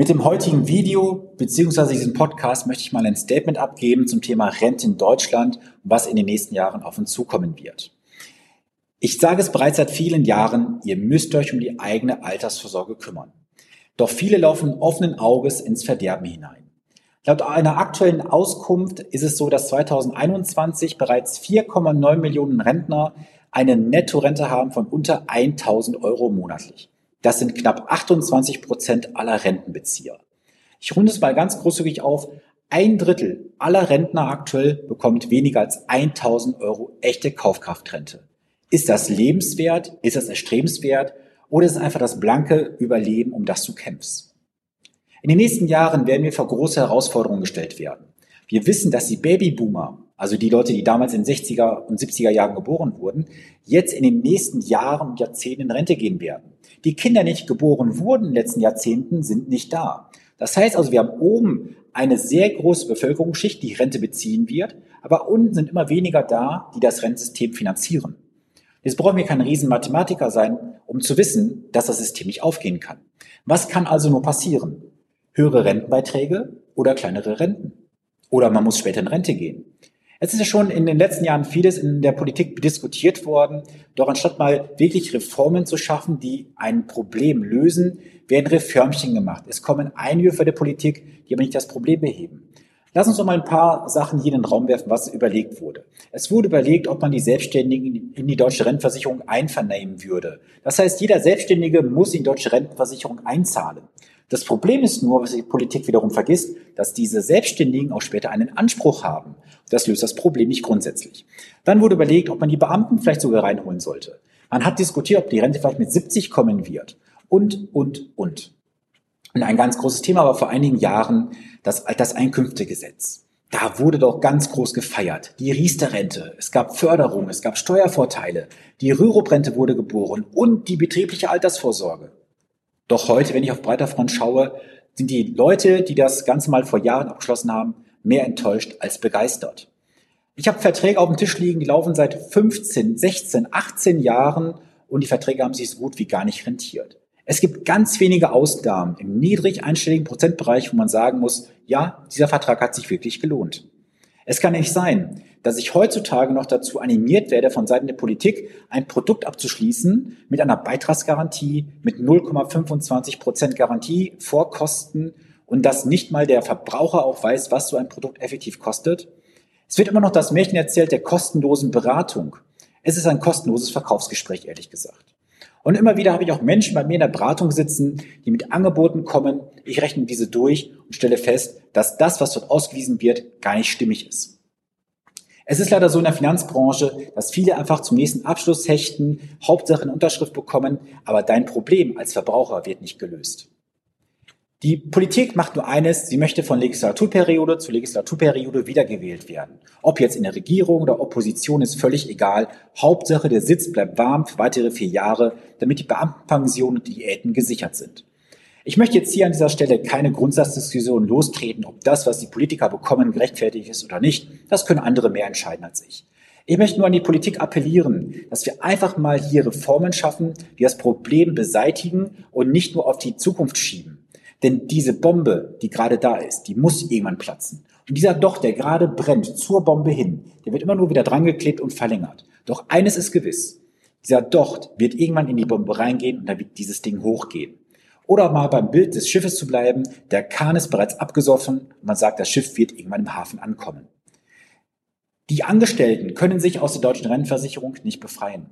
Mit dem heutigen Video bzw. diesem Podcast möchte ich mal ein Statement abgeben zum Thema Rente in Deutschland und was in den nächsten Jahren auf uns zukommen wird. Ich sage es bereits seit vielen Jahren, ihr müsst euch um die eigene Altersvorsorge kümmern. Doch viele laufen offenen Auges ins Verderben hinein. Laut einer aktuellen Auskunft ist es so, dass 2021 bereits 4,9 Millionen Rentner eine Nettorente haben von unter 1000 Euro monatlich. Das sind knapp 28 Prozent aller Rentenbezieher. Ich runde es mal ganz großzügig auf. Ein Drittel aller Rentner aktuell bekommt weniger als 1000 Euro echte Kaufkraftrente. Ist das lebenswert? Ist das erstrebenswert? Oder ist es einfach das blanke Überleben, um das du kämpfst? In den nächsten Jahren werden wir vor große Herausforderungen gestellt werden. Wir wissen, dass die Babyboomer, also die Leute, die damals in den 60er und 70er Jahren geboren wurden, jetzt in den nächsten Jahren und Jahrzehnten in Rente gehen werden. Die Kinder, die nicht geboren wurden in den letzten Jahrzehnten, sind nicht da. Das heißt also, wir haben oben eine sehr große Bevölkerungsschicht, die Rente beziehen wird, aber unten sind immer weniger da, die das Rentensystem finanzieren. Jetzt brauchen wir kein Riesenmathematiker sein, um zu wissen, dass das System nicht aufgehen kann. Was kann also nur passieren? Höhere Rentenbeiträge oder kleinere Renten? Oder man muss später in Rente gehen. Es ist ja schon in den letzten Jahren vieles in der Politik diskutiert worden. Doch anstatt mal wirklich Reformen zu schaffen, die ein Problem lösen, werden Reformchen gemacht. Es kommen Einwürfe der Politik, die aber nicht das Problem beheben. Lass uns noch mal ein paar Sachen hier in den Raum werfen, was überlegt wurde. Es wurde überlegt, ob man die Selbstständigen in die deutsche Rentenversicherung einvernehmen würde. Das heißt, jeder Selbstständige muss in die deutsche Rentenversicherung einzahlen. Das Problem ist nur, was die Politik wiederum vergisst, dass diese Selbstständigen auch später einen Anspruch haben. Das löst das Problem nicht grundsätzlich. Dann wurde überlegt, ob man die Beamten vielleicht sogar reinholen sollte. Man hat diskutiert, ob die Rente vielleicht mit 70 kommen wird. Und, und, und. Und ein ganz großes Thema war vor einigen Jahren das Alterseinkünftegesetz. Da wurde doch ganz groß gefeiert. Die Riester-Rente, es gab Förderung, es gab Steuervorteile, die Rürup-Rente wurde geboren und die betriebliche Altersvorsorge. Doch heute, wenn ich auf breiter Front schaue, sind die Leute, die das Ganze mal vor Jahren abgeschlossen haben, mehr enttäuscht als begeistert. Ich habe Verträge auf dem Tisch liegen, die laufen seit 15, 16, 18 Jahren und die Verträge haben sich so gut wie gar nicht rentiert. Es gibt ganz wenige Ausnahmen im niedrig einstelligen Prozentbereich, wo man sagen muss, ja, dieser Vertrag hat sich wirklich gelohnt. Es kann nicht sein, dass ich heutzutage noch dazu animiert werde, von Seiten der Politik ein Produkt abzuschließen mit einer Beitragsgarantie, mit 0,25 Prozent Garantie vor Kosten und dass nicht mal der Verbraucher auch weiß, was so ein Produkt effektiv kostet. Es wird immer noch das Märchen erzählt der kostenlosen Beratung. Es ist ein kostenloses Verkaufsgespräch, ehrlich gesagt. Und immer wieder habe ich auch Menschen bei mir in der Beratung sitzen, die mit Angeboten kommen. Ich rechne diese durch und stelle fest, dass das, was dort ausgewiesen wird, gar nicht stimmig ist. Es ist leider so in der Finanzbranche, dass viele einfach zum nächsten Abschluss hechten, Hauptsache eine Unterschrift bekommen, aber dein Problem als Verbraucher wird nicht gelöst. Die Politik macht nur eines, sie möchte von Legislaturperiode zu Legislaturperiode wiedergewählt werden. Ob jetzt in der Regierung oder Opposition ist völlig egal. Hauptsache, der Sitz bleibt warm für weitere vier Jahre, damit die Beamtenpensionen und Diäten gesichert sind. Ich möchte jetzt hier an dieser Stelle keine Grundsatzdiskussion lostreten, ob das, was die Politiker bekommen, gerechtfertigt ist oder nicht. Das können andere mehr entscheiden als ich. Ich möchte nur an die Politik appellieren, dass wir einfach mal hier Reformen schaffen, die das Problem beseitigen und nicht nur auf die Zukunft schieben. Denn diese Bombe, die gerade da ist, die muss irgendwann platzen. Und dieser Docht, der gerade brennt, zur Bombe hin, der wird immer nur wieder drangeklebt und verlängert. Doch eines ist gewiss. Dieser Docht wird irgendwann in die Bombe reingehen und dann wird dieses Ding hochgehen. Oder mal beim Bild des Schiffes zu bleiben, der Kahn ist bereits abgesoffen man sagt, das Schiff wird irgendwann im Hafen ankommen. Die Angestellten können sich aus der deutschen Rentenversicherung nicht befreien.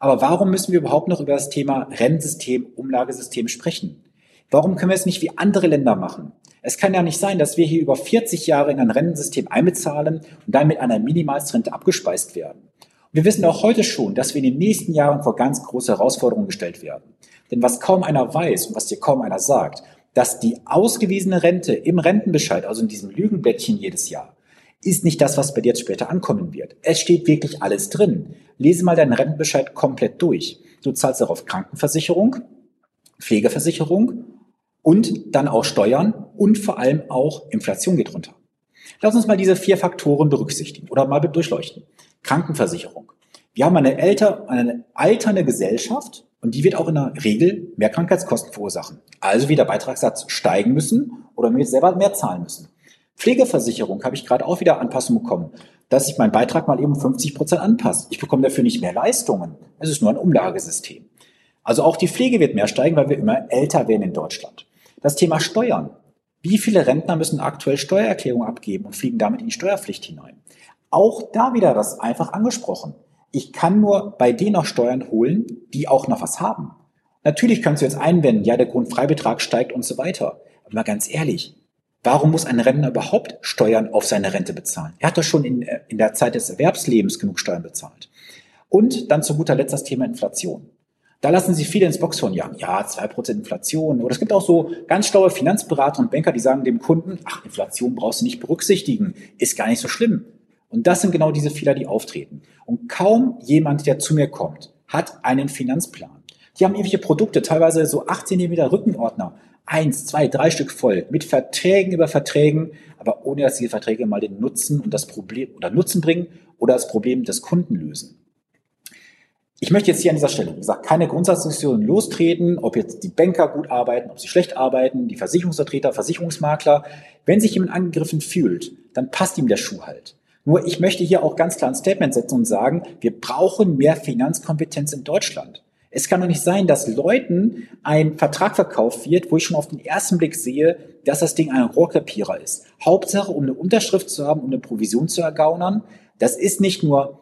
Aber warum müssen wir überhaupt noch über das Thema Rentensystem, Umlagesystem sprechen? Warum können wir es nicht wie andere Länder machen? Es kann ja nicht sein, dass wir hier über 40 Jahre in ein Rentensystem einbezahlen und dann mit einer Minimalsrente abgespeist werden. Wir wissen auch heute schon, dass wir in den nächsten Jahren vor ganz große Herausforderungen gestellt werden. Denn was kaum einer weiß und was dir kaum einer sagt, dass die ausgewiesene Rente im Rentenbescheid, also in diesem Lügenblättchen jedes Jahr, ist nicht das, was bei dir jetzt später ankommen wird. Es steht wirklich alles drin. Lese mal deinen Rentenbescheid komplett durch. Du zahlst darauf Krankenversicherung, Pflegeversicherung, und dann auch Steuern und vor allem auch Inflation geht runter. Lass uns mal diese vier Faktoren berücksichtigen oder mal durchleuchten. Krankenversicherung. Wir haben eine, älter, eine alternde Gesellschaft Und die wird auch in der Regel mehr Krankheitskosten verursachen. Also wird der Beitragssatz steigen müssen oder wir selber mehr zahlen müssen. Pflegeversicherung habe ich gerade auch wieder Anpassungen bekommen, dass ich meinen Beitrag mal eben 50 Prozent anpasse. Ich bekomme dafür nicht mehr Leistungen. Es ist nur ein Umlagesystem. Also auch die Pflege wird mehr steigen, weil wir immer älter werden in Deutschland. Das Thema Steuern. Wie viele Rentner müssen aktuell Steuererklärung abgeben und fliegen damit in die Steuerpflicht hinein? Auch da wieder das einfach angesprochen. Ich kann nur bei denen noch Steuern holen, die auch noch was haben. Natürlich kannst du jetzt einwenden, ja, der Grundfreibetrag steigt und so weiter. Aber mal ganz ehrlich, warum muss ein Rentner überhaupt Steuern auf seine Rente bezahlen? Er hat doch schon in, äh, in der Zeit des Erwerbslebens genug Steuern bezahlt. Und dann zu guter Letzt das Thema Inflation. Da lassen sich viele ins Boxhorn jagen. Ja, zwei Prozent Inflation. Oder es gibt auch so ganz schlaue Finanzberater und Banker, die sagen dem Kunden, ach, Inflation brauchst du nicht berücksichtigen. Ist gar nicht so schlimm. Und das sind genau diese Fehler, die auftreten. Und kaum jemand, der zu mir kommt, hat einen Finanzplan. Die haben irgendwelche Produkte, teilweise so 18 mm Rückenordner. Eins, zwei, drei Stück voll. Mit Verträgen über Verträgen, aber ohne dass diese Verträge mal den Nutzen und das Problem oder Nutzen bringen oder das Problem des Kunden lösen. Ich möchte jetzt hier an dieser Stelle, wie gesagt, keine Grundsatzdiskussion lostreten, ob jetzt die Banker gut arbeiten, ob sie schlecht arbeiten, die Versicherungsvertreter, Versicherungsmakler. Wenn sich jemand angegriffen fühlt, dann passt ihm der Schuh halt. Nur ich möchte hier auch ganz klar ein Statement setzen und sagen, wir brauchen mehr Finanzkompetenz in Deutschland. Es kann doch nicht sein, dass Leuten ein Vertrag verkauft wird, wo ich schon auf den ersten Blick sehe, dass das Ding ein Rohrkrepierer ist. Hauptsache, um eine Unterschrift zu haben, um eine Provision zu ergaunern. Das ist nicht nur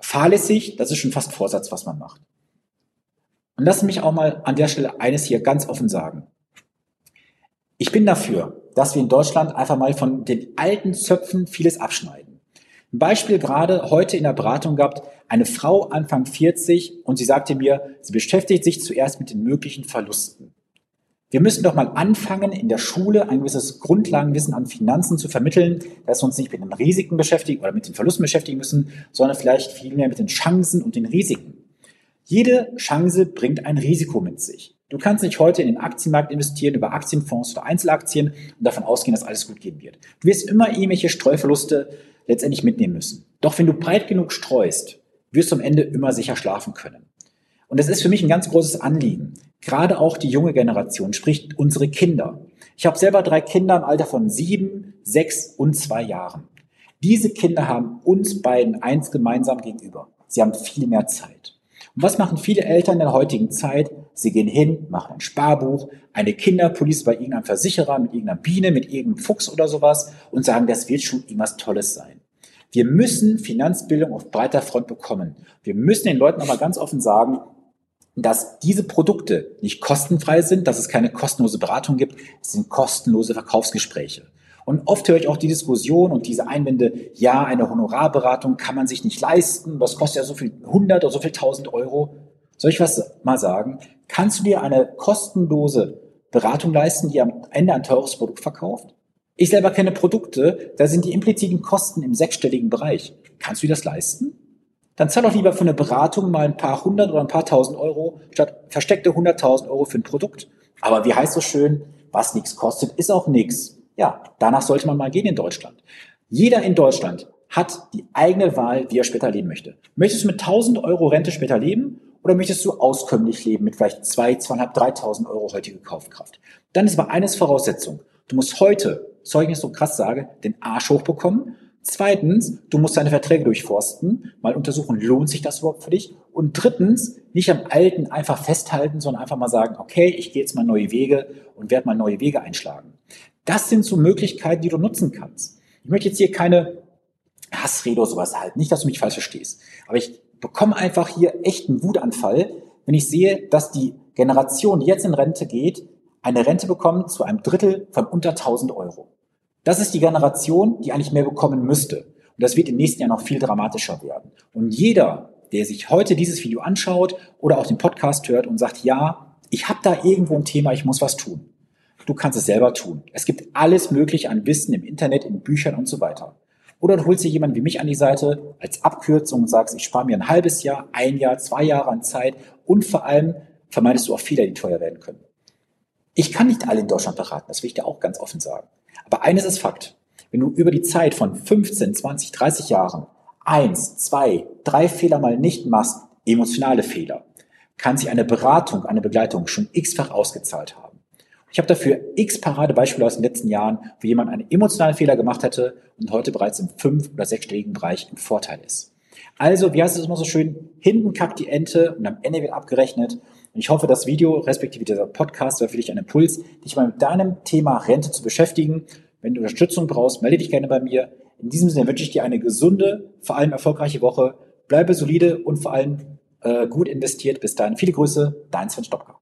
fahrlässig, das ist schon fast Vorsatz, was man macht. Und lass mich auch mal an der Stelle eines hier ganz offen sagen. Ich bin dafür, dass wir in Deutschland einfach mal von den alten Zöpfen vieles abschneiden. Ein Beispiel gerade heute in der Beratung gehabt, eine Frau Anfang 40 und sie sagte mir, sie beschäftigt sich zuerst mit den möglichen Verlusten. Wir müssen doch mal anfangen, in der Schule ein gewisses Grundlagenwissen an Finanzen zu vermitteln, dass wir uns nicht mit den Risiken beschäftigen oder mit den Verlusten beschäftigen müssen, sondern vielleicht vielmehr mit den Chancen und den Risiken. Jede Chance bringt ein Risiko mit sich. Du kannst nicht heute in den Aktienmarkt investieren über Aktienfonds oder Einzelaktien und davon ausgehen, dass alles gut gehen wird. Du wirst immer irgendwelche Streuverluste letztendlich mitnehmen müssen. Doch wenn du breit genug streust, wirst du am Ende immer sicher schlafen können. Und das ist für mich ein ganz großes Anliegen. Gerade auch die junge Generation, sprich unsere Kinder. Ich habe selber drei Kinder im Alter von sieben, sechs und zwei Jahren. Diese Kinder haben uns beiden eins gemeinsam gegenüber. Sie haben viel mehr Zeit. Und was machen viele Eltern in der heutigen Zeit? Sie gehen hin, machen ein Sparbuch, eine Kinderpolice bei irgendeinem Versicherer, mit irgendeiner Biene, mit irgendeinem Fuchs oder sowas und sagen, das wird schon irgendwas Tolles sein. Wir müssen Finanzbildung auf breiter Front bekommen. Wir müssen den Leuten nochmal ganz offen sagen, dass diese Produkte nicht kostenfrei sind, dass es keine kostenlose Beratung gibt, es sind kostenlose Verkaufsgespräche. Und oft höre ich auch die Diskussion und diese Einwände, ja, eine Honorarberatung kann man sich nicht leisten, das kostet ja so viel hundert oder so viel tausend Euro. Soll ich was mal sagen? Kannst du dir eine kostenlose Beratung leisten, die am Ende ein teures Produkt verkauft? Ich selber kenne Produkte, da sind die impliziten Kosten im sechsstelligen Bereich. Kannst du dir das leisten? dann zahl doch lieber für eine Beratung mal ein paar hundert oder ein paar tausend Euro statt versteckte hunderttausend Euro für ein Produkt. Aber wie heißt so schön, was nichts kostet, ist auch nichts. Ja, danach sollte man mal gehen in Deutschland. Jeder in Deutschland hat die eigene Wahl, wie er später leben möchte. Möchtest du mit 1000 Euro Rente später leben oder möchtest du auskömmlich leben mit vielleicht 2, 2.500, 3.000 Euro heutige Kaufkraft? Dann ist aber eines Voraussetzung. Du musst heute, sorry, ich so krass sage, den Arsch hochbekommen Zweitens, du musst deine Verträge durchforsten, mal untersuchen, lohnt sich das überhaupt für dich? Und drittens, nicht am Alten einfach festhalten, sondern einfach mal sagen, okay, ich gehe jetzt mal neue Wege und werde mal neue Wege einschlagen. Das sind so Möglichkeiten, die du nutzen kannst. Ich möchte jetzt hier keine Hassrede oder sowas halten, nicht, dass du mich falsch verstehst. Aber ich bekomme einfach hier echt einen Wutanfall, wenn ich sehe, dass die Generation, die jetzt in Rente geht, eine Rente bekommt zu einem Drittel von unter 1000 Euro. Das ist die Generation, die eigentlich mehr bekommen müsste. Und das wird im nächsten Jahr noch viel dramatischer werden. Und jeder, der sich heute dieses Video anschaut oder auch den Podcast hört und sagt, ja, ich habe da irgendwo ein Thema, ich muss was tun. Du kannst es selber tun. Es gibt alles Mögliche an Wissen im Internet, in Büchern und so weiter. Oder du holst dir jemanden wie mich an die Seite als Abkürzung und sagst, ich spare mir ein halbes Jahr, ein Jahr, zwei Jahre an Zeit und vor allem vermeidest du auch Fehler, die teuer werden können. Ich kann nicht alle in Deutschland beraten, das will ich dir auch ganz offen sagen. Aber eines ist Fakt. Wenn du über die Zeit von 15, 20, 30 Jahren eins, zwei, drei Fehler mal nicht machst, emotionale Fehler, kann sich eine Beratung, eine Begleitung schon x-fach ausgezahlt haben. Ich habe dafür x Paradebeispiele aus den letzten Jahren, wo jemand einen emotionalen Fehler gemacht hätte und heute bereits im fünf- oder sechsstelligen Bereich im Vorteil ist. Also, wie heißt es immer so schön? Hinten kackt die Ente und am Ende wird abgerechnet. Und ich hoffe, das Video, respektive dieser Podcast, war für dich ein Impuls, dich mal mit deinem Thema Rente zu beschäftigen. Wenn du Unterstützung brauchst, melde dich gerne bei mir. In diesem Sinne wünsche ich dir eine gesunde, vor allem erfolgreiche Woche. Bleibe solide und vor allem äh, gut investiert. Bis dahin, viele Grüße, dein Sven Stopka.